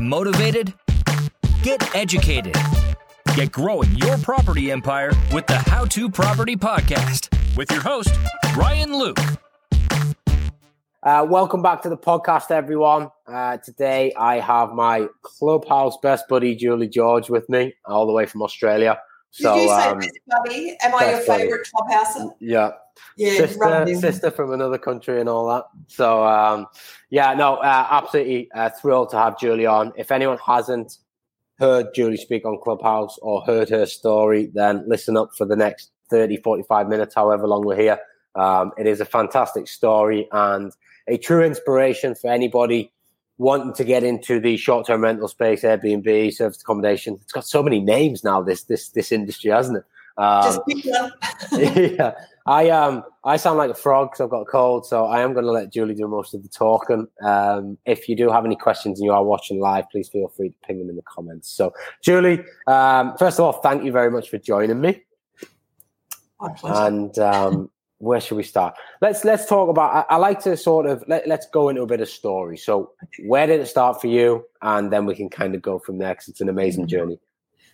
motivated? Get educated. Get growing your property empire with the How to Property Podcast with your host, Ryan Luke. Uh, welcome back to the podcast, everyone. Uh, today I have my clubhouse best buddy, Julie George, with me, all the way from Australia. So, Did you say um, best buddy? Am I your favourite clubhouse? Yeah. Yeah, sister, sister from another country and all that. So, um, yeah, no, uh, absolutely uh, thrilled to have Julie on. If anyone hasn't heard Julie speak on Clubhouse or heard her story, then listen up for the next 30, 45 minutes, however long we're here. Um, it is a fantastic story and a true inspiration for anybody wanting to get into the short-term rental space, Airbnb, service accommodation. It's got so many names now. This this this industry, hasn't it? Um, yeah, I um I sound like a frog because I've got a cold, so I am going to let Julie do most of the talking. Um, if you do have any questions and you are watching live, please feel free to ping them in the comments. So, Julie, um, first of all, thank you very much for joining me. My pleasure. And um, where should we start? Let's let's talk about. I, I, like to sort of let, let's go into a bit of story. So, where did it start for you? And then we can kind of go from there because it's an amazing mm-hmm. journey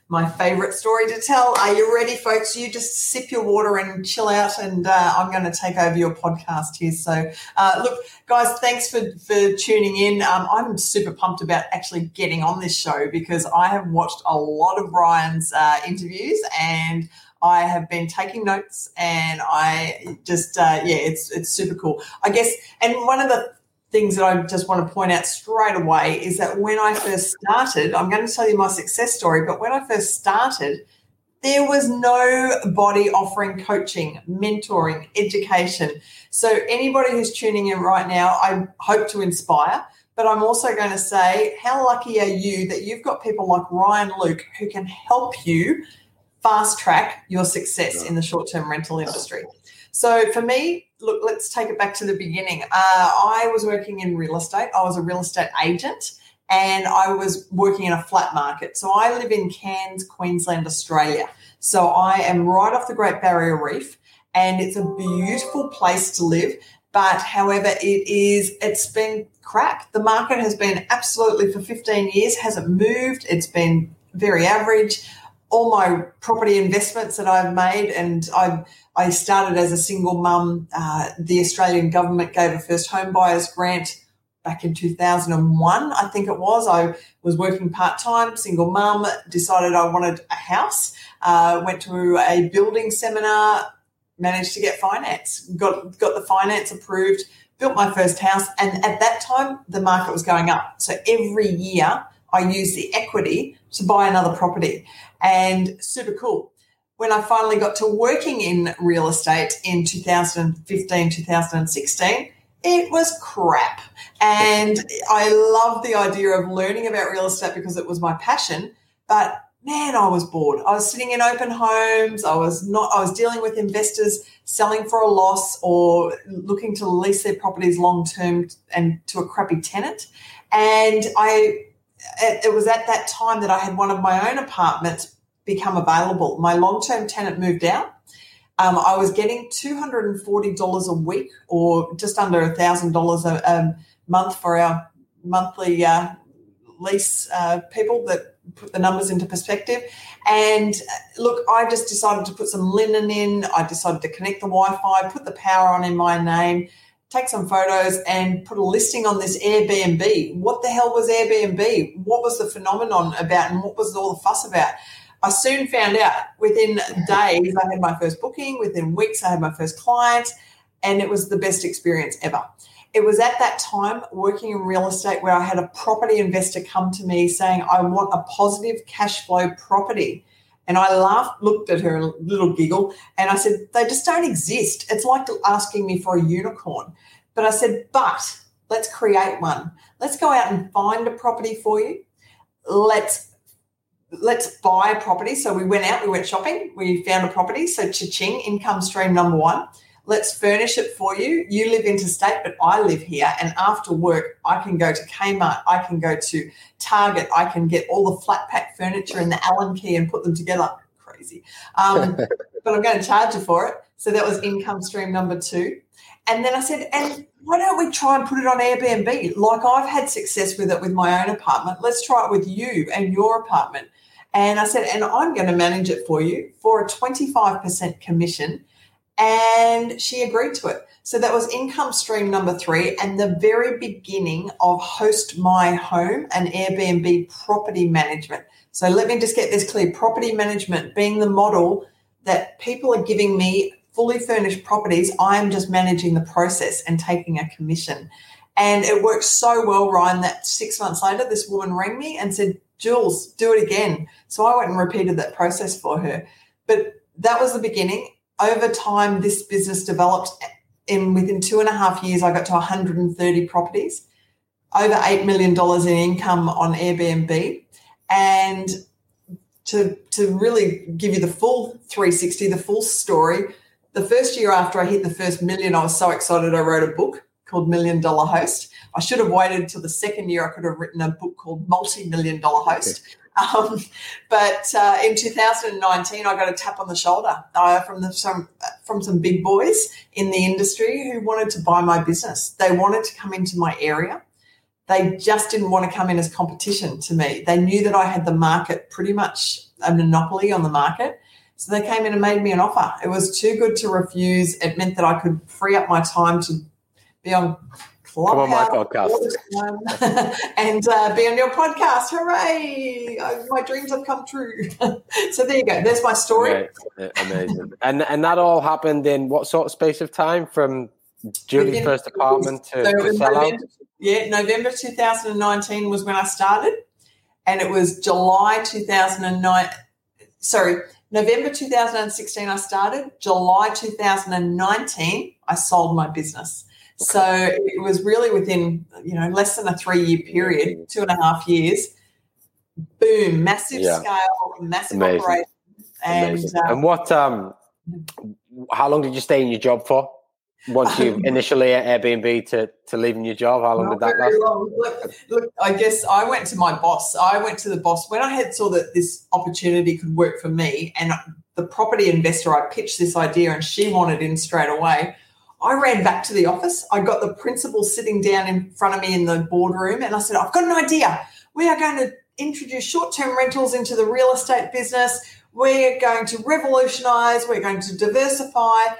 my favorite story to tell. Are you ready, folks? You just sip your water and chill out, and uh, I'm going to take over your podcast here. So, uh, look, guys, thanks for, for tuning in. Um, I'm super pumped about actually getting on this show because I have watched a lot of Ryan's uh, interviews and I have been taking notes and I just uh, yeah, it's it's super cool. I guess, and one of the things that I just want to point out straight away is that when I first started, I'm going to tell you my success story, but when I first started, there was nobody offering coaching, mentoring, education. So, anybody who's tuning in right now, I hope to inspire. But I'm also going to say, how lucky are you that you've got people like Ryan Luke who can help you fast track your success in the short term rental industry? So, for me, look, let's take it back to the beginning. Uh, I was working in real estate. I was a real estate agent and I was working in a flat market. So I live in Cairns, Queensland, Australia. So I am right off the Great Barrier Reef and it's a beautiful place to live. But however, it is, it's been crap. The market has been absolutely for 15 years, hasn't moved. It's been very average. All my property investments that I've made and I've I started as a single mum. Uh, the Australian government gave a first home buyers grant back in 2001, I think it was. I was working part time, single mum, decided I wanted a house, uh, went to a building seminar, managed to get finance, got, got the finance approved, built my first house. And at that time, the market was going up. So every year, I used the equity to buy another property and super cool when I finally got to working in real estate in 2015, 2016, it was crap. And I loved the idea of learning about real estate because it was my passion. But man, I was bored. I was sitting in open homes. I was not, I was dealing with investors selling for a loss or looking to lease their properties long term and to a crappy tenant. And I, it was at that time that I had one of my own apartments become available. My long term tenant moved out. Um, I was getting $240 a week or just under $1,000 a month for our monthly uh, lease uh, people that put the numbers into perspective. And uh, look, I just decided to put some linen in. I decided to connect the Wi Fi, put the power on in my name, take some photos, and put a listing on this Airbnb. What the hell was Airbnb? What was the phenomenon about, and what was all the fuss about? I soon found out within days, I had my first booking, within weeks, I had my first client, and it was the best experience ever. It was at that time working in real estate where I had a property investor come to me saying, I want a positive cash flow property. And I laughed, looked at her, little giggle, and I said, They just don't exist. It's like asking me for a unicorn. But I said, But let's create one. Let's go out and find a property for you. Let's let's buy a property. So we went out, we went shopping, we found a property. So cha-ching, income stream number one. Let's furnish it for you. You live interstate, but I live here. And after work, I can go to Kmart, I can go to Target, I can get all the flat pack furniture and the Allen key and put them together. Crazy. Um, but I'm going to charge you for it. So that was income stream number two. And then I said, and why don't we try and put it on Airbnb? Like I've had success with it with my own apartment. Let's try it with you and your apartment. And I said, and I'm going to manage it for you for a 25% commission. And she agreed to it. So that was income stream number three and the very beginning of Host My Home and Airbnb property management. So let me just get this clear property management being the model that people are giving me fully furnished properties. I am just managing the process and taking a commission. And it worked so well, Ryan, that six months later, this woman rang me and said, Jules, do it again. So I went and repeated that process for her. But that was the beginning. Over time, this business developed. In within two and a half years, I got to 130 properties, over $8 million in income on Airbnb. And to, to really give you the full 360, the full story, the first year after I hit the first million, I was so excited I wrote a book called Million Dollar Host. I should have waited till the second year. I could have written a book called Multi Million Dollar Host. Um, but uh, in 2019, I got a tap on the shoulder uh, from the, some from some big boys in the industry who wanted to buy my business. They wanted to come into my area. They just didn't want to come in as competition to me. They knew that I had the market pretty much a monopoly on the market. So they came in and made me an offer. It was too good to refuse. It meant that I could free up my time to be on Clubhouse on my podcast. and uh, be on your podcast. Hooray! My dreams have come true. so there you go. There's my story. Amazing. and and that all happened in what sort of space of time from Julie's Within, first apartment to, so to sell November, out? Yeah, November 2019 was when I started, and it was July 2009. Sorry, November 2016 I started. July 2019 I sold my business. So it was really within, you know, less than a three year period, two and a half years. Boom, massive yeah. scale, massive Amazing. operation. And, um, and what, um, how long did you stay in your job for? Once you initially at Airbnb to, to leaving your job, how long did that last? Look, look, I guess I went to my boss. I went to the boss when I had saw that this opportunity could work for me, and the property investor I pitched this idea, and she wanted in straight away. I ran back to the office. I got the principal sitting down in front of me in the boardroom and I said, I've got an idea. We are going to introduce short term rentals into the real estate business. We're going to revolutionize, we're going to diversify.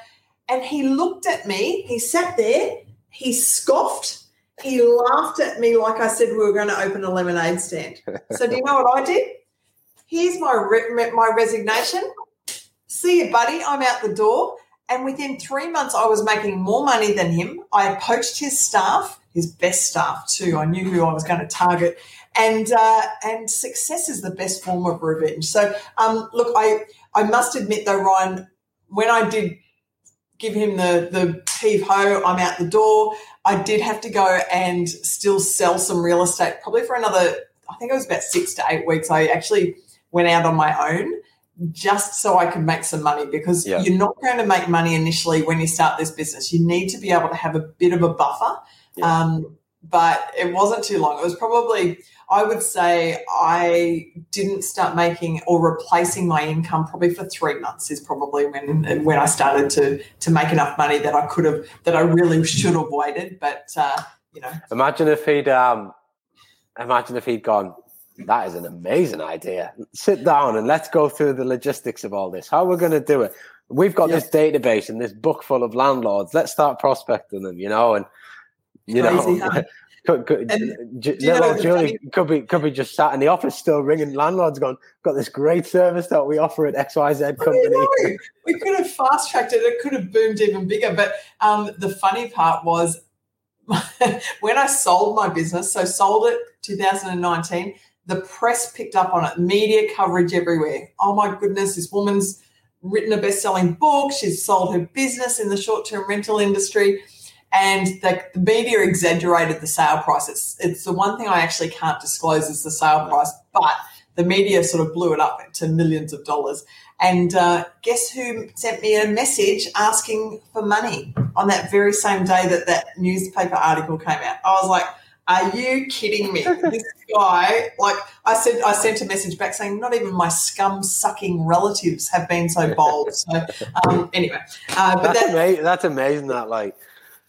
And he looked at me, he sat there, he scoffed, he laughed at me like I said we were going to open a lemonade stand. So, do you know what I did? Here's my, re- my resignation. See you, buddy. I'm out the door. And within three months, I was making more money than him. I poached his staff, his best staff too. I knew who I was going to target, and uh, and success is the best form of revenge. So, um, look, I I must admit though, Ryan, when I did give him the the heave ho, I'm out the door. I did have to go and still sell some real estate, probably for another. I think it was about six to eight weeks. I actually went out on my own just so I could make some money because yeah. you're not going to make money initially when you start this business. You need to be able to have a bit of a buffer. Yeah. Um, but it wasn't too long. It was probably, I would say, I didn't start making or replacing my income probably for three months. Is probably when when I started to to make enough money that I could have that I really should have waited. But uh, you know, imagine if he'd um, imagine if he'd gone that is an amazing idea. Sit down and let's go through the logistics of all this. How we're going to do it. We've got this database and this book full of landlords. Let's start prospecting them, you know, and you Crazy, know, could, could, and, little Julie could be could be just sat in the office still ringing landlords, going, "Got this great service that we offer at X Y Z company." we could have fast tracked it. It could have boomed even bigger. But um, the funny part was when I sold my business. So sold it 2019 the press picked up on it, media coverage everywhere. Oh my goodness, this woman's written a best selling book. She's sold her business in the short term rental industry. And the, the, media exaggerated the sale price. It's, it's the one thing I actually can't disclose is the sale price, but the media sort of blew it up to millions of dollars. And uh, guess who sent me a message asking for money on that very same day that that newspaper article came out? I was like, Are you kidding me? this guy, like I said, I sent a message back saying, not even my scum sucking relatives have been so bold. So um, anyway, uh, but that's, amazing. That's amazing that like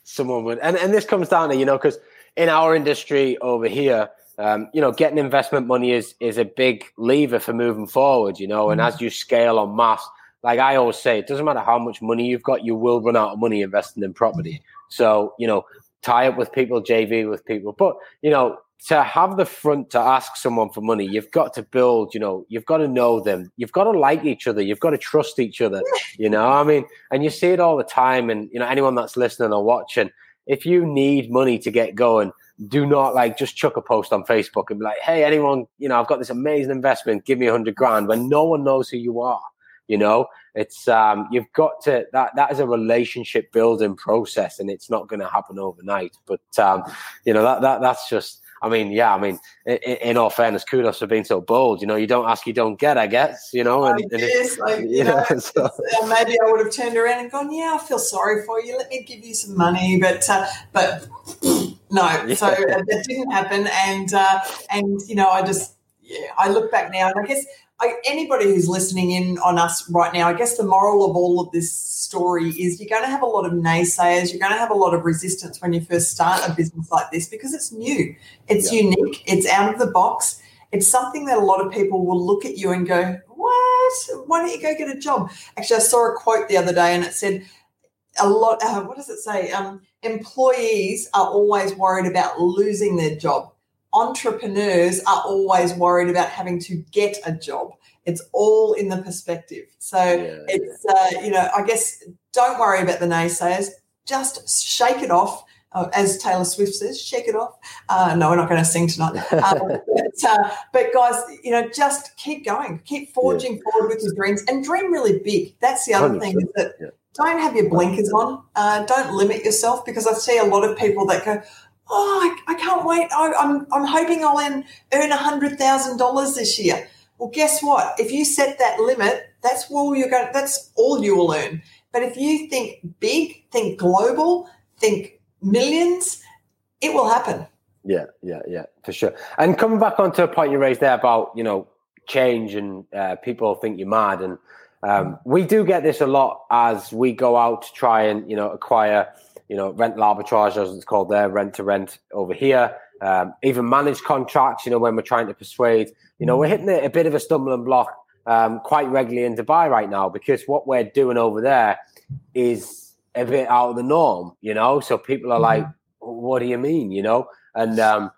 someone would, and and this comes down to you know because in our industry over here. Um, you know, getting investment money is is a big lever for moving forward. You know, and mm-hmm. as you scale on mass, like I always say, it doesn't matter how much money you've got, you will run out of money investing in property. So, you know, tie up with people, JV with people. But, you know, to have the front to ask someone for money, you've got to build, you know, you've got to know them. You've got to like each other. You've got to trust each other. You know, I mean, and you see it all the time. And, you know, anyone that's listening or watching, if you need money to get going, do not like just chuck a post on Facebook and be like, hey, anyone, you know, I've got this amazing investment, give me a hundred grand when no one knows who you are. You know, it's um, you've got to that that is a relationship building process, and it's not going to happen overnight. But um, you know that that that's just. I mean, yeah. I mean, in, in, all fairness, kudos for being so bold. You know, you don't ask, you don't get. I guess. You know, and, and like, you, know, know so. uh, maybe I would have turned around and gone, "Yeah, I feel sorry for you. Let me give you some money." But uh, but no, yeah. so that didn't happen. And uh, and you know, I just yeah, I look back now, and I guess I, anybody who's listening in on us right now, I guess the moral of all of this story is you're going to have a lot of naysayers. You're going to have a lot of resistance when you first start a business like this because it's new, it's yeah. unique, it's out of the box. It's something that a lot of people will look at you and go, What? Why don't you go get a job? Actually, I saw a quote the other day and it said, a lot, uh, what does it say? Um, employees are always worried about losing their job entrepreneurs are always worried about having to get a job. It's all in the perspective. So yeah, it's, yeah. Uh, you know, I guess don't worry about the naysayers. Just shake it off. Uh, as Taylor Swift says, shake it off. Uh, no, we're not going to sing tonight. Um, but, uh, but, guys, you know, just keep going, keep forging yeah. forward with your dreams, and dream really big. That's the other thing is that don't have your blinkers on. Uh, don't limit yourself because I see a lot of people that go, oh, I, I can't wait. I, am I'm, I'm hoping I'll earn $100,000 this year. Well, guess what? If you set that limit, that's all you're going. That's all you will earn. But if you think big, think global, think millions, it will happen. Yeah, yeah, yeah, for sure. And coming back onto a point you raised there about you know change and uh, people think you're mad, and um, we do get this a lot as we go out to try and you know acquire you know, rental arbitrage, as it's called there, rent to rent over here. Um, even managed contracts, you know, when we're trying to persuade, you know, we're hitting a bit of a stumbling block um, quite regularly in Dubai right now because what we're doing over there is a bit out of the norm, you know. So people are like, "What do you mean?" You know, and um,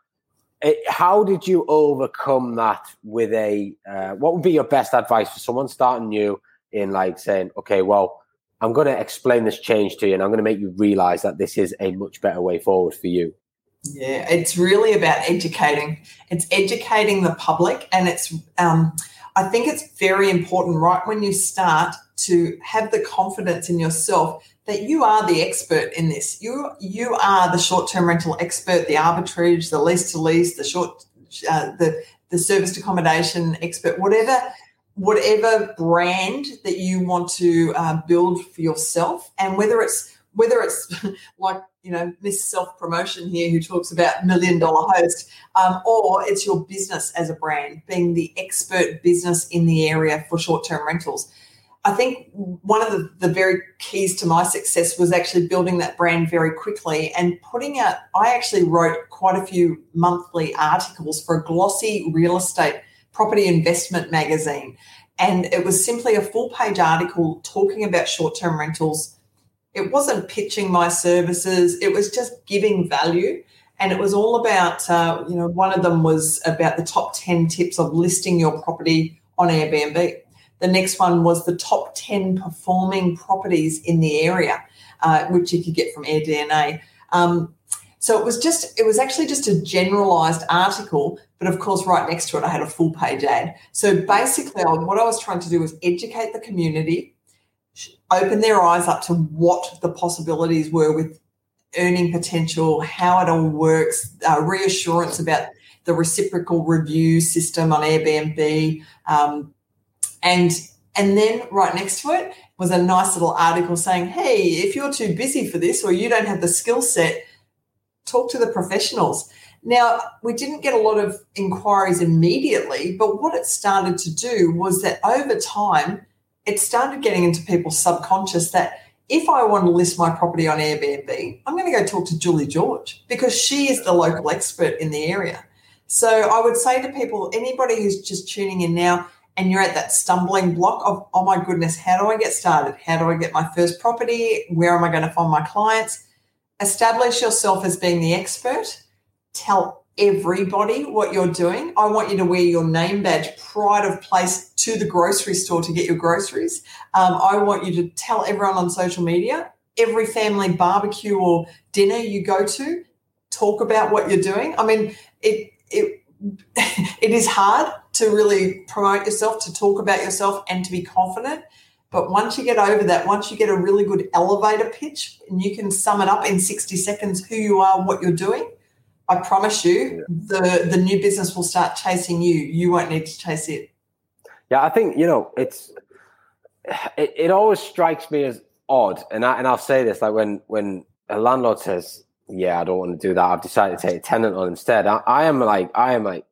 it, how did you overcome that with a? Uh, what would be your best advice for someone starting new in like saying, "Okay, well." I'm going to explain this change to you and I'm going to make you realize that this is a much better way forward for you. Yeah, it's really about educating. It's educating the public, and it's. Um, I think it's very important right when you start to have the confidence in yourself that you are the expert in this. You you are the short term rental expert, the arbitrage, the lease to lease, the short uh, the the serviced accommodation expert, whatever whatever brand that you want to uh, build for yourself and whether it's whether it's like you know miss self promotion here who talks about million dollar host um, or it's your business as a brand being the expert business in the area for short term rentals. I think one of the, the very keys to my success was actually building that brand very quickly and putting out i actually wrote quite a few monthly articles for a glossy real estate property investment magazine. And it was simply a full page article talking about short term rentals. It wasn't pitching my services, it was just giving value. And it was all about, uh, you know, one of them was about the top 10 tips of listing your property on Airbnb. The next one was the top 10 performing properties in the area, uh, which you could get from AirDNA. Um, so it was just, it was actually just a generalized article, but of course, right next to it, I had a full page ad. So basically, what I was trying to do was educate the community, open their eyes up to what the possibilities were with earning potential, how it all works, uh, reassurance about the reciprocal review system on Airbnb, um, and and then right next to it was a nice little article saying, "Hey, if you're too busy for this or you don't have the skill set, talk to the professionals. Now, we didn't get a lot of inquiries immediately, but what it started to do was that over time, it started getting into people's subconscious that if I want to list my property on Airbnb, I'm going to go talk to Julie George because she is the local expert in the area. So I would say to people, anybody who's just tuning in now and you're at that stumbling block of, oh my goodness, how do I get started? How do I get my first property? Where am I going to find my clients? Establish yourself as being the expert. Tell everybody what you're doing. I want you to wear your name badge pride of place to the grocery store to get your groceries. Um, I want you to tell everyone on social media, every family barbecue or dinner you go to, talk about what you're doing. I mean, it it it is hard to really promote yourself, to talk about yourself, and to be confident. But once you get over that, once you get a really good elevator pitch and you can sum it up in 60 seconds who you are, what you're doing, I promise you, the the new business will start chasing you. You won't need to chase it. Yeah, I think you know it's it, it always strikes me as odd, and I and I'll say this like when when a landlord says, "Yeah, I don't want to do that. I've decided to take a tenant on instead." I, I am like, I am like,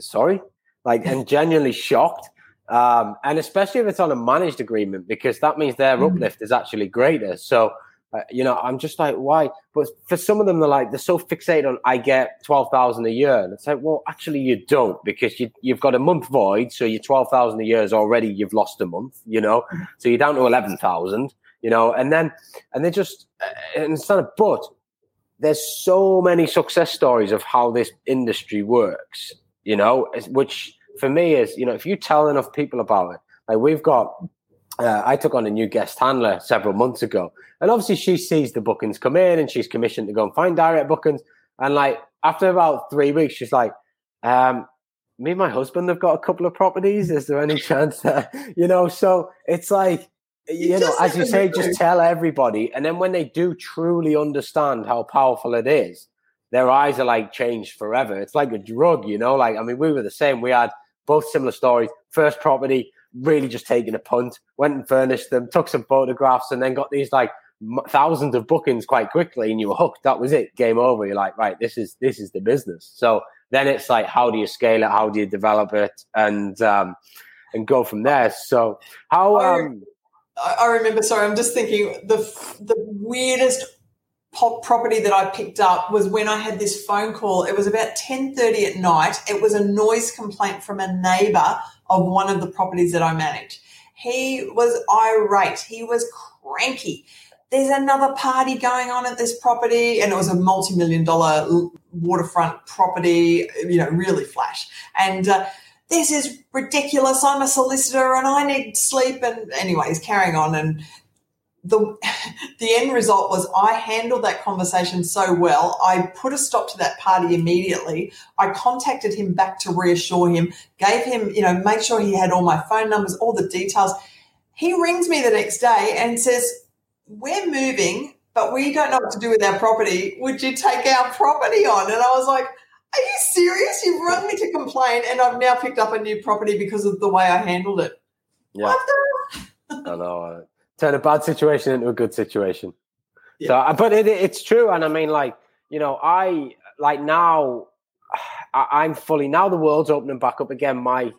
sorry, like, and genuinely shocked. Um, and especially if it's on a managed agreement, because that means their mm-hmm. uplift is actually greater. So uh, you know, I'm just like, why? But for some of them, they're like, they're so fixated on, I get 12,000 a year. And it's like, well, actually, you don't because you, you've got a month void. So your 12,000 a year is already, you've lost a month, you know? So you're down to 11,000, you know? And then, and they just, uh, it's not a but. There's so many success stories of how this industry works, you know, which for me is, you know, if you tell enough people about it, like we've got uh, I took on a new guest handler several months ago, and obviously she sees the bookings come in, and she's commissioned to go and find direct bookings. And like after about three weeks, she's like, um, "Me and my husband have got a couple of properties. Is there any chance that you know?" So it's like you, you know, as you say, just tell everybody, and then when they do truly understand how powerful it is, their eyes are like changed forever. It's like a drug, you know. Like I mean, we were the same. We had both similar stories. First property really just taking a punt, went and furnished them, took some photographs, and then got these like thousands of bookings quite quickly, and you were hooked. That was it, game over. You're like, right, this is this is the business. So then it's like, how do you scale it? How do you develop it? And um, and go from there. So how? Um, I remember. Sorry, I'm just thinking the the weirdest property that I picked up was when I had this phone call. It was about 10:30 at night. It was a noise complaint from a neighbor of one of the properties that I manage. He was irate. He was cranky. There's another party going on at this property, and it was a multi-million dollar waterfront property. You know, really flash. And uh, this is ridiculous. I'm a solicitor, and I need sleep. And anyways, carrying on, and the the end result was I handled that conversation so well. I put a stop to that party immediately. I contacted him back to reassure him, gave him, you know, make sure he had all my phone numbers, all the details. He rings me the next day and says, "We're moving, but we don't know what to do with our property. Would you take our property on?" And I was like, "Are you serious? You've rung me to complain, and I've now picked up a new property because of the way I handled it." Yeah. I know turn a bad situation into a good situation. Yeah. So, uh, but it, it's true, and I mean, like you know, I like now. I, am fully now. The world's opening back up again. My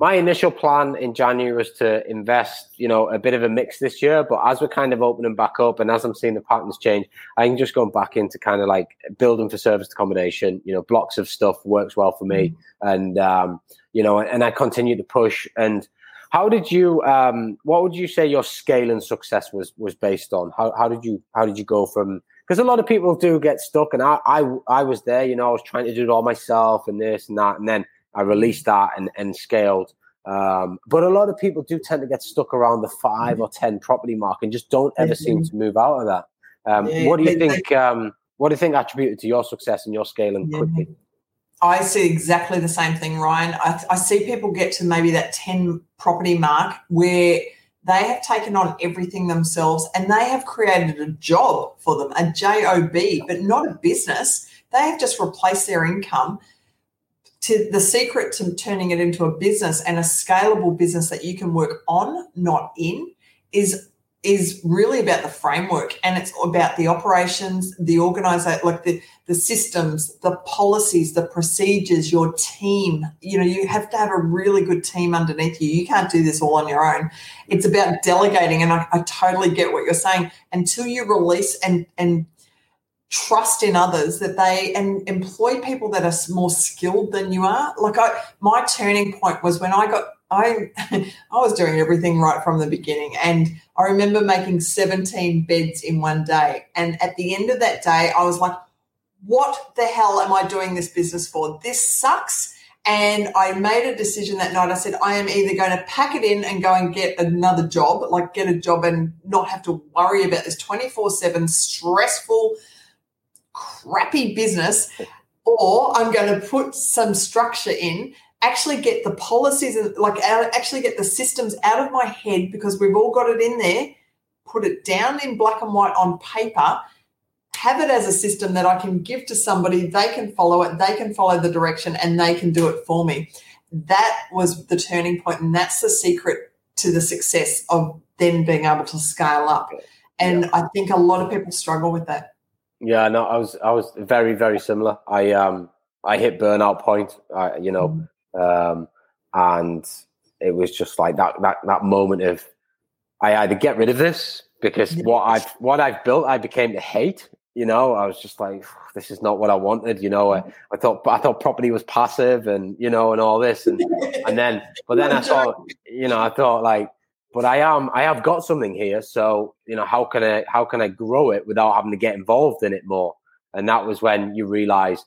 my initial plan in January was to invest, you know, a bit of a mix this year. But as we're kind of opening back up, and as I'm seeing the patterns change, I'm just going back into kind of like building for service accommodation. You know, blocks of stuff works well for me, mm-hmm. and um, you know, and I continue to push and how did you? Um, what would you say your scale and success was was based on? How how did you how did you go from? Because a lot of people do get stuck, and I, I I was there. You know, I was trying to do it all myself and this and that, and then I released that and and scaled. Um, but a lot of people do tend to get stuck around the five or ten property mark and just don't ever seem to move out of that. Um, yeah, what do you think? Um, what do you think attributed to your success and your scaling yeah. quickly? I see exactly the same thing, Ryan. I, I, see people get to maybe that 10 property mark where they have taken on everything themselves and they have created a job for them, a job, but not a business. They have just replaced their income. To the secret to turning it into a business and a scalable business that you can work on, not in, is is really about the framework and it's about the operations, the organization, like the, the systems, the policies, the procedures, your team. You know, you have to have a really good team underneath you. You can't do this all on your own. It's about delegating. And I, I totally get what you're saying. Until you release and, and trust in others that they and employ people that are more skilled than you are. Like I, my turning point was when I got I I was doing everything right from the beginning. And I remember making 17 beds in one day. And at the end of that day, I was like, what the hell am I doing this business for? This sucks. And I made a decision that night. I said, I am either going to pack it in and go and get another job, like get a job and not have to worry about this 24 7 stressful, crappy business, or I'm going to put some structure in actually get the policies and like actually get the systems out of my head because we've all got it in there, put it down in black and white on paper, have it as a system that I can give to somebody, they can follow it, they can follow the direction and they can do it for me. That was the turning point and that's the secret to the success of then being able to scale up. And yeah. I think a lot of people struggle with that. Yeah, no, I was I was very very similar. I um I hit burnout point. I, you know, mm um, and it was just like that that that moment of I either get rid of this because what I've what I've built I became to hate. You know, I was just like, this is not what I wanted. You know, I, I thought I thought property was passive, and you know, and all this, and and then, but then I thought, you know, I thought like, but I am I have got something here, so you know, how can I how can I grow it without having to get involved in it more? And that was when you realize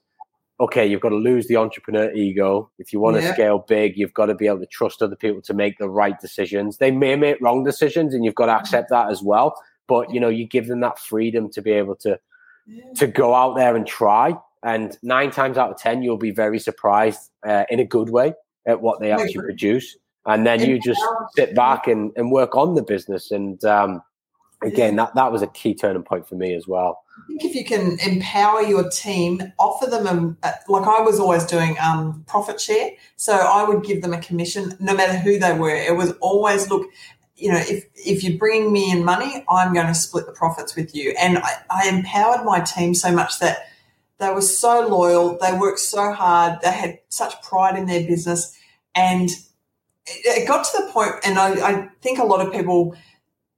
okay, you've got to lose the entrepreneur ego. If you want yeah. to scale big, you've got to be able to trust other people to make the right decisions. They may make wrong decisions, and you've got to mm-hmm. accept that as well. But you know, you give them that freedom to be able to yeah. to go out there and try. And nine times out of ten, you'll be very surprised uh, in a good way at what they actually produce. And then you just sit back and, and work on the business. And um, again, that, that was a key turning point for me as well. I think if you can empower your team, offer them a, like I was always doing um, profit share. So I would give them a commission no matter who they were. It was always look, you know, if if you bring me in money, I'm going to split the profits with you. And I, I empowered my team so much that they were so loyal. They worked so hard. They had such pride in their business, and it, got to the point. And I, I think a lot of people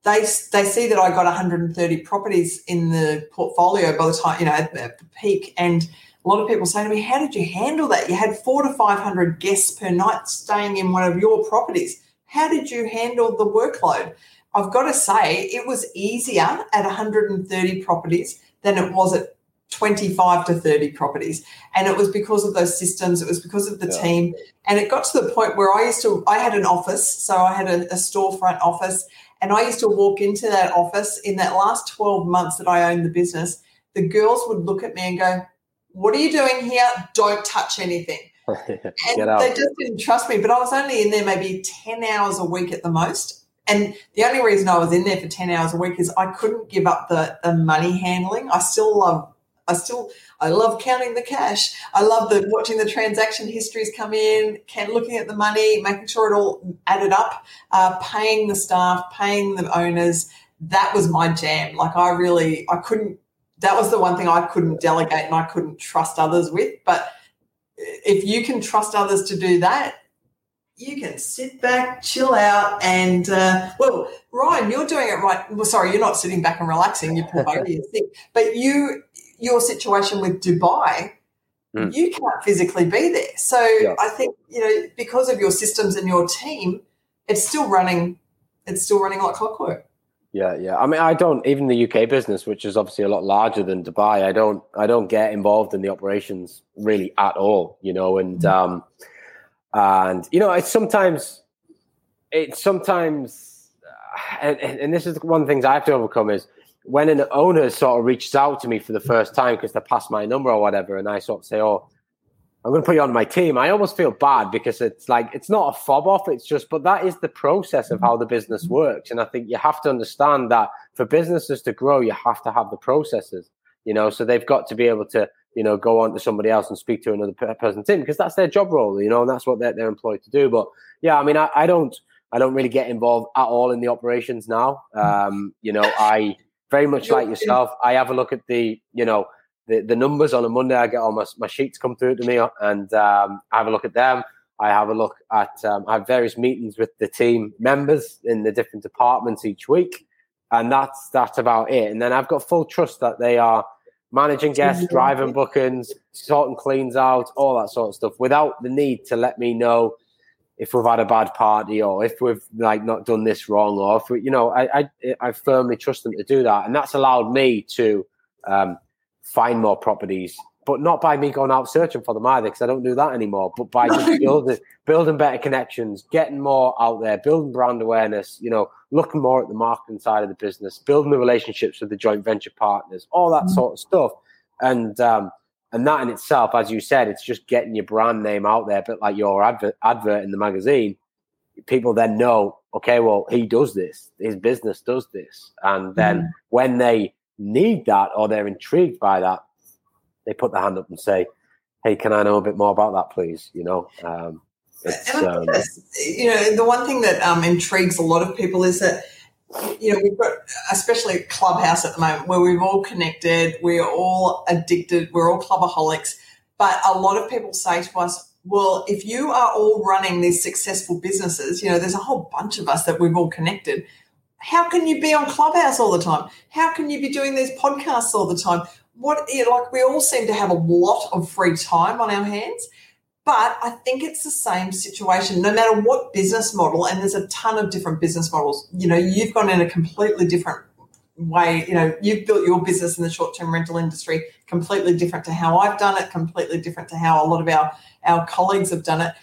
they they see that I got 130 properties in the portfolio by the time you know at, the peak, and a lot of people say to me, "How did you handle that? You had four to 500 guests per night staying in one of your properties. How did you handle the workload?" I've got to say, it was easier at 130 properties than it was at 25 to 30 properties. And it was because of those systems, it was because of the yeah. team. And it got to the point where I used to, I had an office, so I had a, a storefront office, and I used to walk into that office in that last 12 months that I owned the business. The girls would look at me and go, What are you doing here? Don't touch anything. and they just didn't trust me. But I was only in there maybe 10 hours a week at the most. And the only reason I was in there for 10 hours a week is I couldn't give up the, the money handling. I still love I still I love counting the cash. I love the watching the transaction histories come in, can, looking at the money, making sure it all added up, uh, paying the staff, paying the owners. That was my jam. Like I really I couldn't. That was the one thing I couldn't delegate and I couldn't trust others with. But if you can trust others to do that, you can sit back, chill out, and uh, well, Ryan, you're doing it right. Well, sorry, you're not sitting back and relaxing. You're your thing, but you your situation with Dubai, mm. you can't physically be there. So yeah. I think you know because of your systems and your team, it's still running. It's still running like clockwork. Yeah, yeah. I mean, I don't even the UK business, which is obviously a lot larger than Dubai. I don't, I don't get involved in the operations really at all. You know, and mm. um, and you know, it's sometimes, it's sometimes, and, and this is one of the things I have to overcome is when an owner sort of reaches out to me for the first time because they passed my number or whatever, and I sort of say, "Oh, I'm going to put you on my team," I almost feel bad because it's like it's not a fob off. It's just, but that is the process of how the business works, and I think you have to understand that for businesses to grow, you have to have the processes. You know, so they've got to be able to, you know, go on to somebody else and speak to another person's team because that's their job role. You know, and that's what they're, they're employed to do. But yeah, I mean, I, I don't. I don't really get involved at all in the operations now. Um, you know, I very much like yourself. I have a look at the, you know, the, the numbers on a Monday. I get all my, my sheets come through to me and um, I have a look at them. I have a look at, um, I have various meetings with the team members in the different departments each week. And that's, that's about it. And then I've got full trust that they are managing guests, driving bookings, sorting cleans out, all that sort of stuff without the need to let me know if we've had a bad party or if we've like not done this wrong or if we, you know, I, I, I firmly trust them to do that. And that's allowed me to um, find more properties but not by me going out searching for them either, because I don't do that anymore. But by just building building better connections, getting more out there, building brand awareness, you know, looking more at the marketing side of the business, building the relationships with the joint venture partners, all that mm-hmm. sort of stuff. And um, and that in itself, as you said, it's just getting your brand name out there, but like your advert advert in the magazine. People then know, okay, well, he does this, his business does this. And then mm-hmm. when they need that or they're intrigued by that, they put their hand up and say, "Hey, can I know a bit more about that, please?" You know. Um, um, you know, the one thing that um, intrigues a lot of people is that you know we've got, especially Clubhouse at the moment, where we've all connected, we're all addicted, we're all clubaholics, but a lot of people say to us, well, if you are all running these successful businesses, you know, there's a whole bunch of us that we've all connected. How can you be on Clubhouse all the time? How can you be doing these podcasts all the time? what like we all seem to have a lot of free time on our hands but i think it's the same situation no matter what business model and there's a ton of different business models. You know you've gone in a completely different way you know you've built your business in the short-term rental industry completely different to how i've done it completely different to how a lot of our our colleagues have done it.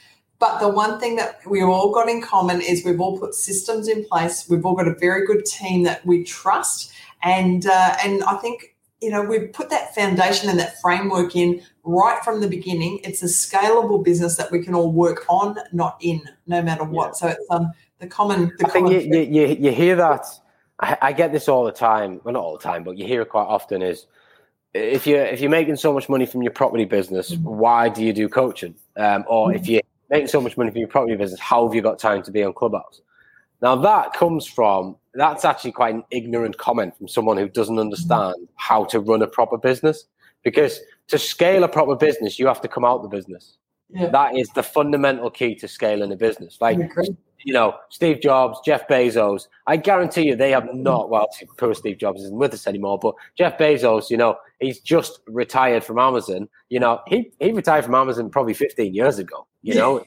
But the one thing that we've all got in common is we've all put systems in place we've all got a very good team that we trust and uh, and i think you know, we've put that foundation and that framework in right from the beginning. It's a scalable business that we can all work on, not in, no matter what. Yeah. So it's um, the common. The I common think you, you, you, hear that. I, I, get this all the time. Well, not all the time, but you hear it quite often. Is if you're, if you're making so much money from your property business, mm-hmm. why do you do coaching? Um, or mm-hmm. if you're making so much money from your property business, how have you got time to be on Clubhouse? Now that comes from that's actually quite an ignorant comment from someone who doesn't understand how to run a proper business. Because to scale a proper business, you have to come out the business. Yeah. That is the fundamental key to scaling a business. Like, you know, Steve Jobs, Jeff Bezos, I guarantee you they have mm. not, well, poor Steve Jobs isn't with us anymore, but Jeff Bezos, you know, he's just retired from Amazon. You know, he, he retired from Amazon probably 15 years ago, you know.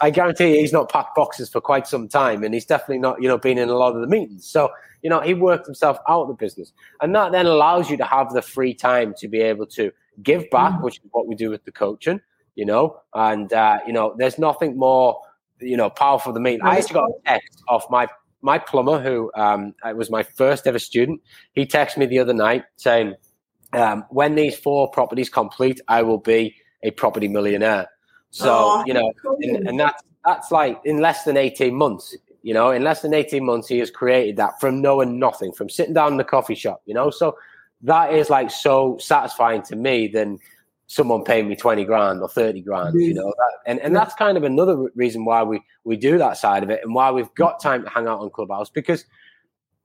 I guarantee you he's not packed boxes for quite some time, and he's definitely not, you know, been in a lot of the meetings. So, you know, he worked himself out of the business, and that then allows you to have the free time to be able to give back, mm-hmm. which is what we do with the coaching, you know. And uh, you know, there's nothing more, you know, powerful than me. I actually got a text off my my plumber, who um, was my first ever student. He texted me the other night saying, um, "When these four properties complete, I will be a property millionaire." So oh, you know, and, and that's that's like in less than eighteen months. You know, in less than eighteen months, he has created that from knowing nothing, from sitting down in the coffee shop. You know, so that is like so satisfying to me than someone paying me 20 grand or 30 grand you know and, and that's kind of another reason why we we do that side of it and why we've got time to hang out on clubhouse because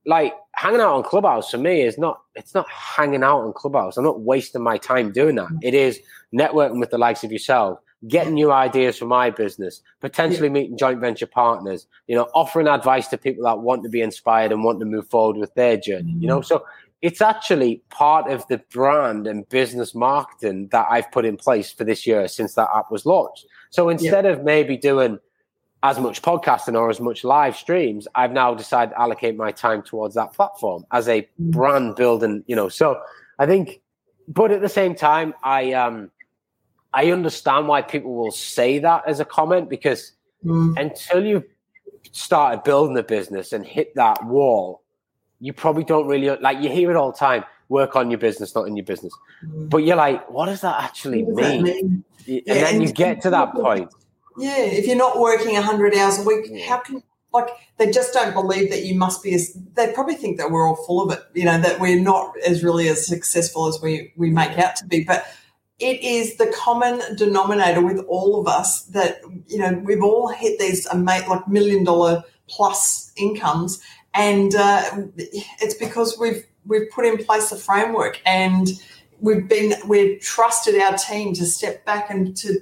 like hanging out on clubhouse for me is not it's not hanging out on clubhouse. I'm not wasting my time doing that. It is networking with the likes of yourself getting new ideas for my business, potentially meeting joint venture partners, you know, offering advice to people that want to be inspired and want to move forward with their journey, you know. Mm. So it's actually part of the brand and business marketing that I've put in place for this year since that app was launched. So instead yeah. of maybe doing as much podcasting or as much live streams, I've now decided to allocate my time towards that platform as a mm-hmm. brand building, you know. So I think, but at the same time, I um I understand why people will say that as a comment because mm. until you've started building a business and hit that wall, you probably don't really like you hear it all the time work on your business, not in your business. Mm. But you're like, what does that actually does mean? That mean? And yeah, then you get to that point. Yeah, if you're not working 100 hours a week, how can like they just don't believe that you must be as they probably think that we're all full of it you know that we're not as really as successful as we we make out to be but it is the common denominator with all of us that you know we've all hit these like million dollar plus incomes, and uh, it's because we've we've put in place a framework and we've been we've trusted our team to step back and to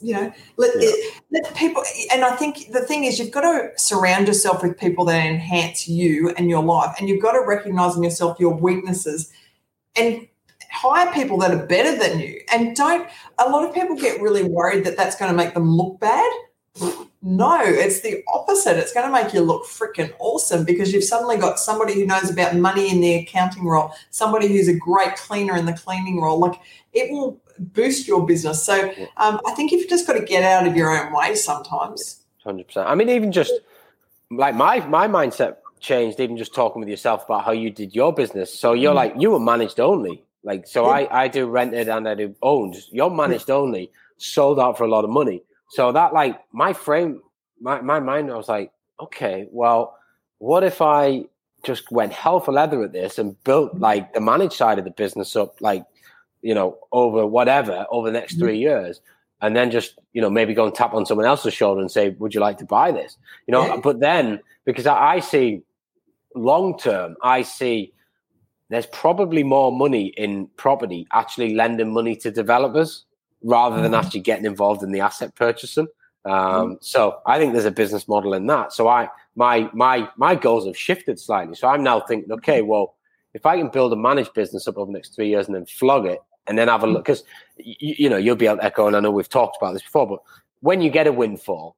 you know let, yeah. it, let people and i think the thing is you've got to surround yourself with people that enhance you and your life and you've got to recognize in yourself your weaknesses and hire people that are better than you and don't a lot of people get really worried that that's going to make them look bad no, it's the opposite. It's going to make you look freaking awesome because you've suddenly got somebody who knows about money in the accounting role, somebody who's a great cleaner in the cleaning role. Like it will boost your business. So um, I think you've just got to get out of your own way sometimes. Hundred percent. I mean, even just like my my mindset changed. Even just talking with yourself about how you did your business. So you're mm. like you were managed only. Like so, yeah. I I do rented and I do owned. You're managed only. Sold out for a lot of money. So that like my frame, my, my mind, I was like, okay, well, what if I just went hell for leather at this and built like the managed side of the business up, like, you know, over whatever, over the next mm-hmm. three years, and then just, you know, maybe go and tap on someone else's shoulder and say, would you like to buy this? You know, but then because I, I see long term, I see there's probably more money in property actually lending money to developers rather than mm. actually getting involved in the asset purchasing. Um, mm. so I think there's a business model in that. So I my my my goals have shifted slightly. So I'm now thinking, okay, well, if I can build a managed business up over the next three years and then flog it and then have a look, because you, you know you'll be able to echo, and I know we've talked about this before, but when you get a windfall,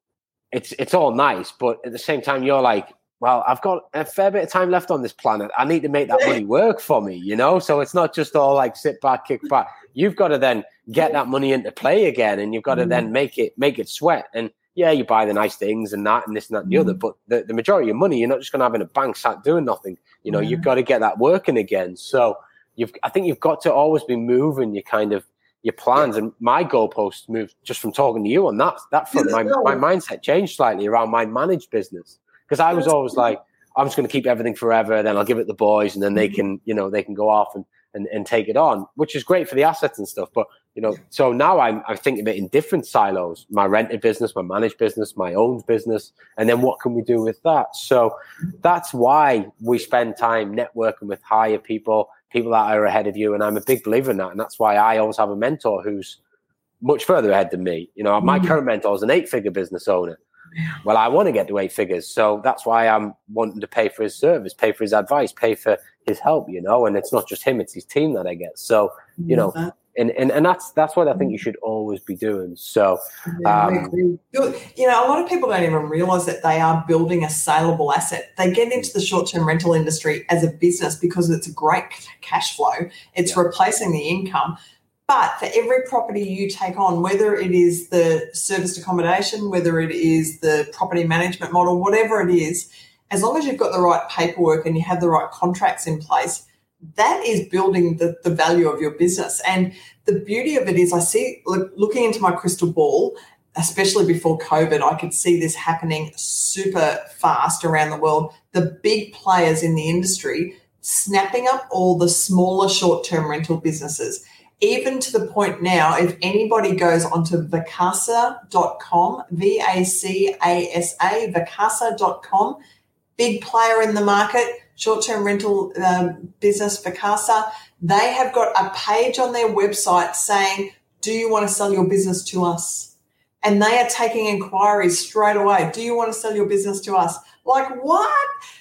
it's it's all nice, but at the same time you're like, well, I've got a fair bit of time left on this planet. I need to make that money work for me, you know? So it's not just all like sit back, kick back. You've got to then get that money into play again and you've got to mm. then make it make it sweat. And yeah, you buy the nice things and that and this and that and the mm. other, but the, the majority of money you're not just gonna have in a bank sat doing nothing. You know, you've got to get that working again. So you've I think you've got to always be moving your kind of your plans. And my goalposts moved just from talking to you on that that front. My, my mindset changed slightly around my managed business because I was always like, I'm just going to keep everything forever. Then I'll give it the boys, and then they mm-hmm. can, you know, they can go off and, and, and take it on, which is great for the assets and stuff. But you know, so now I'm I think of it in different silos: my rented business, my managed business, my owned business, and then what can we do with that? So that's why we spend time networking with higher people, people that are ahead of you, and I'm a big believer in that. And that's why I always have a mentor who's much further ahead than me. You know, my mm-hmm. current mentor is an eight-figure business owner well, I want to get to eight figures. So that's why I'm wanting to pay for his service, pay for his advice, pay for his help, you know, and it's not just him, it's his team that I get. So, you know, and, and, and that's that's what I think you should always be doing. So, um, you know, a lot of people don't even realize that they are building a saleable asset. They get into the short term rental industry as a business because it's a great cash flow, it's yeah. replacing the income. But for every property you take on, whether it is the serviced accommodation, whether it is the property management model, whatever it is, as long as you've got the right paperwork and you have the right contracts in place, that is building the, the value of your business. And the beauty of it is, I see, look, looking into my crystal ball, especially before COVID, I could see this happening super fast around the world. The big players in the industry snapping up all the smaller short term rental businesses even to the point now, if anybody goes onto vacasa.com, V A C A S A, vacasa.com, big player in the market, short term rental um, business, Vacasa, they have got a page on their website saying, Do you want to sell your business to us? And they are taking inquiries straight away. Do you want to sell your business to us? Like, what?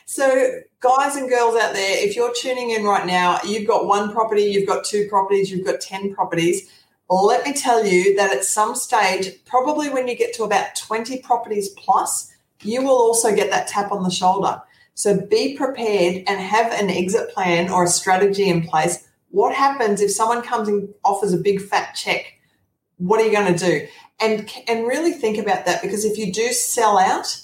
So, guys and girls out there, if you're tuning in right now, you've got one property, you've got two properties, you've got 10 properties. Let me tell you that at some stage, probably when you get to about 20 properties plus, you will also get that tap on the shoulder. So be prepared and have an exit plan or a strategy in place. What happens if someone comes and offers a big fat check? What are you going to do? And and really think about that because if you do sell out,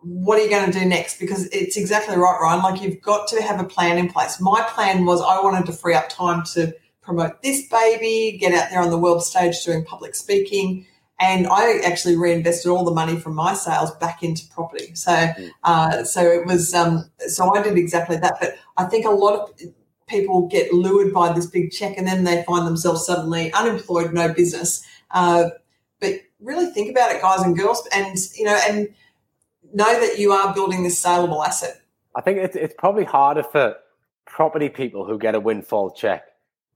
what are you going to do next? Because it's exactly right, Ryan. Like you've got to have a plan in place. My plan was I wanted to free up time to promote this baby, get out there on the world stage doing public speaking. And I actually reinvested all the money from my sales back into property. So, mm. uh, so it was, um, so I did exactly that. But I think a lot of people get lured by this big check and then they find themselves suddenly unemployed, no business. Uh, but really think about it, guys and girls. And, you know, and, know that you are building this saleable asset. I think it's, it's probably harder for property people who get a windfall check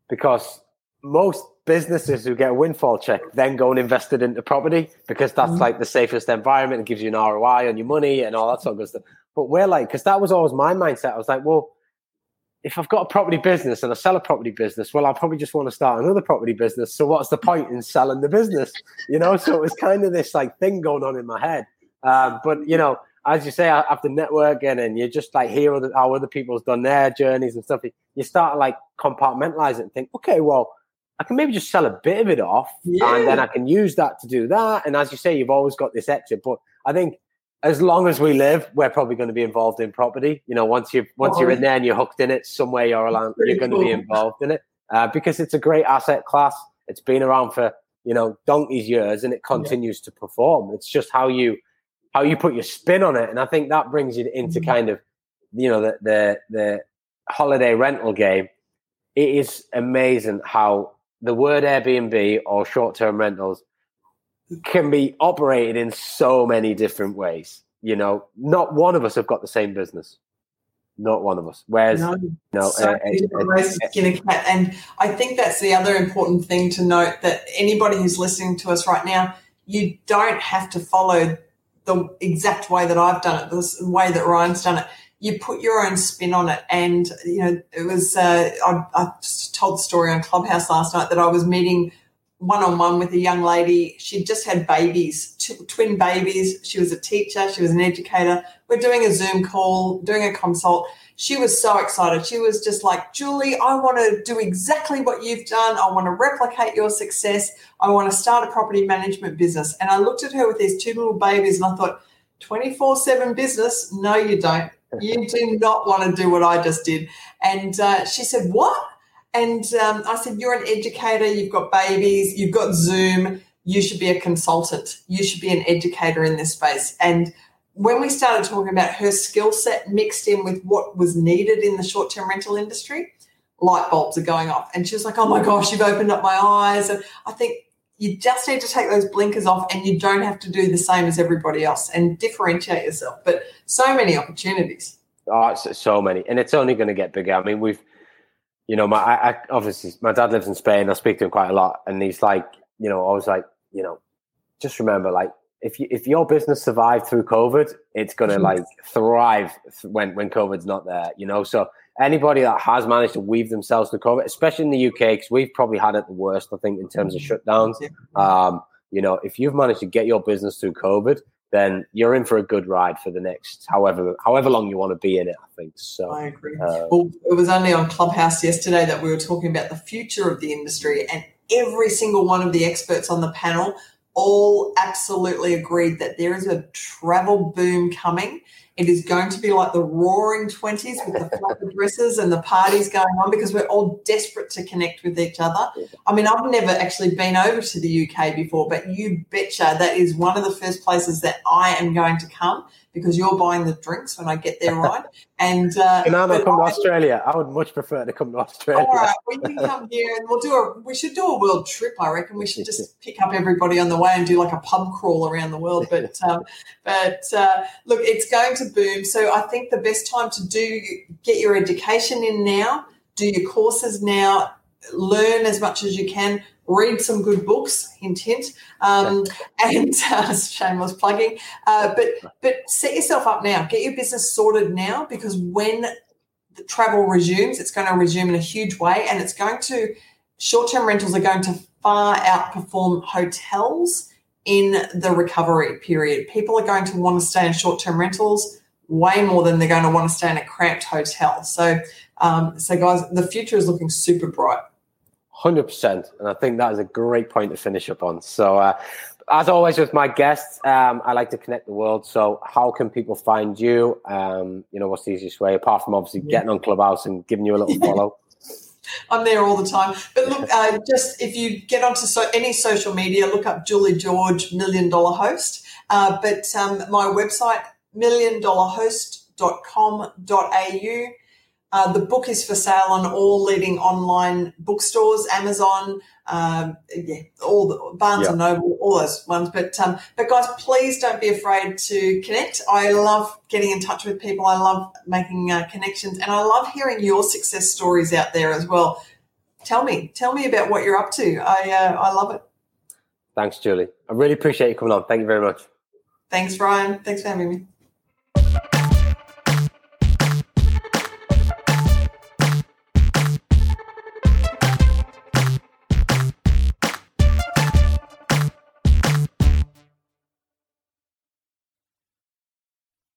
because most businesses who get a windfall check then go and invest it into property because that's mm-hmm. like the safest environment. It gives you an ROI on your money and all that sort of stuff. But we're like, because that was always my mindset. I was like, well, if I've got a property business and I sell a property business, well, I probably just want to start another property business. So what's the point in selling the business? You know, so it was kind of this like thing going on in my head. Um, but you know, as you say, after networking and you just like hear other, how other people's done their journeys and stuff, you start like compartmentalize it and think, okay, well, I can maybe just sell a bit of it off yeah. and then I can use that to do that. And as you say, you've always got this exit. But I think as long as we live, we're probably going to be involved in property. You know, once you once oh, you're in there and you're hooked in it, somewhere you're around, you're going cool. to be involved in it uh, because it's a great asset class. It's been around for you know donkey's years and it continues yeah. to perform. It's just how you how you put your spin on it, and I think that brings you into mm-hmm. kind of you know the the the holiday rental game. It is amazing how the word Airbnb or short term rentals can be operated in so many different ways. You know, not one of us have got the same business. Not one of us. Whereas, no, no so uh, skin a cat. And I think that's the other important thing to note that anybody who's listening to us right now, you don't have to follow the exact way that I've done it, the way that Ryan's done it. You put your own spin on it. And, you know, it was, uh, I, I told the story on Clubhouse last night that I was meeting one on one with a young lady. She'd just had babies, twin babies. She was a teacher, she was an educator. We're doing a Zoom call, doing a consult. She was so excited. She was just like, Julie, I want to do exactly what you've done. I want to replicate your success. I want to start a property management business. And I looked at her with these two little babies and I thought, 24 7 business? No, you don't. You do not want to do what I just did. And uh, she said, What? And um, I said, You're an educator, you've got babies, you've got Zoom, you should be a consultant, you should be an educator in this space. And when we started talking about her skill set mixed in with what was needed in the short term rental industry, light bulbs are going off. And she was like, Oh my gosh, you've opened up my eyes. And I think you just need to take those blinkers off and you don't have to do the same as everybody else and differentiate yourself. But so many opportunities. Oh, so many. And it's only going to get bigger. I mean, we've, you know, my I, I, obviously my dad lives in Spain. I speak to him quite a lot, and he's like, you know, I was like, you know, just remember, like, if you, if your business survived through COVID, it's gonna mm-hmm. like thrive when when COVID's not there. You know, so anybody that has managed to weave themselves through COVID, especially in the UK, because we've probably had it the worst, I think, in terms of mm-hmm. shutdowns. Um, you know, if you've managed to get your business through COVID, then you're in for a good ride for the next however however long you want to be in it. I think so. I agree. Uh, well, it was only on Clubhouse yesterday that we were talking about the future of the industry, and every single one of the experts on the panel all absolutely agreed that there is a travel boom coming it is going to be like the roaring 20s with the flapper dresses and the parties going on because we're all desperate to connect with each other. I mean, I've never actually been over to the UK before, but you betcha that is one of the first places that I am going to come because you're buying the drinks when I get there, right? And uh, I not come to Australia? I would much prefer to come to Australia. All right, we can come here and we'll do a. We should do a world trip. I reckon we should just pick up everybody on the way and do like a pub crawl around the world. But um, but uh, look, it's going to boom. So I think the best time to do get your education in now, do your courses now, learn as much as you can read some good books, hint, hint, um, and uh, shameless plugging. Uh, but but set yourself up now. Get your business sorted now because when the travel resumes, it's going to resume in a huge way, and it's going to short-term rentals are going to far outperform hotels in the recovery period. People are going to want to stay in short-term rentals way more than they're going to want to stay in a cramped hotel. So, um, so guys, the future is looking super bright. Hundred percent, and I think that is a great point to finish up on. So, uh, as always with my guests, um, I like to connect the world. So, how can people find you? Um, you know, what's the easiest way apart from obviously getting on Clubhouse and giving you a little follow? I'm there all the time. But look, uh, just if you get onto so, any social media, look up Julie George Million Dollar Host. Uh, but um, my website, milliondollarhost.com.au Uh, the book is for sale on all leading online bookstores, Amazon, um, yeah, all the Barnes yeah. and Noble, all those ones. But um, but guys, please don't be afraid to connect. I love getting in touch with people. I love making uh, connections, and I love hearing your success stories out there as well. Tell me, tell me about what you're up to. I uh, I love it. Thanks, Julie. I really appreciate you coming on. Thank you very much. Thanks, Ryan. Thanks for having me.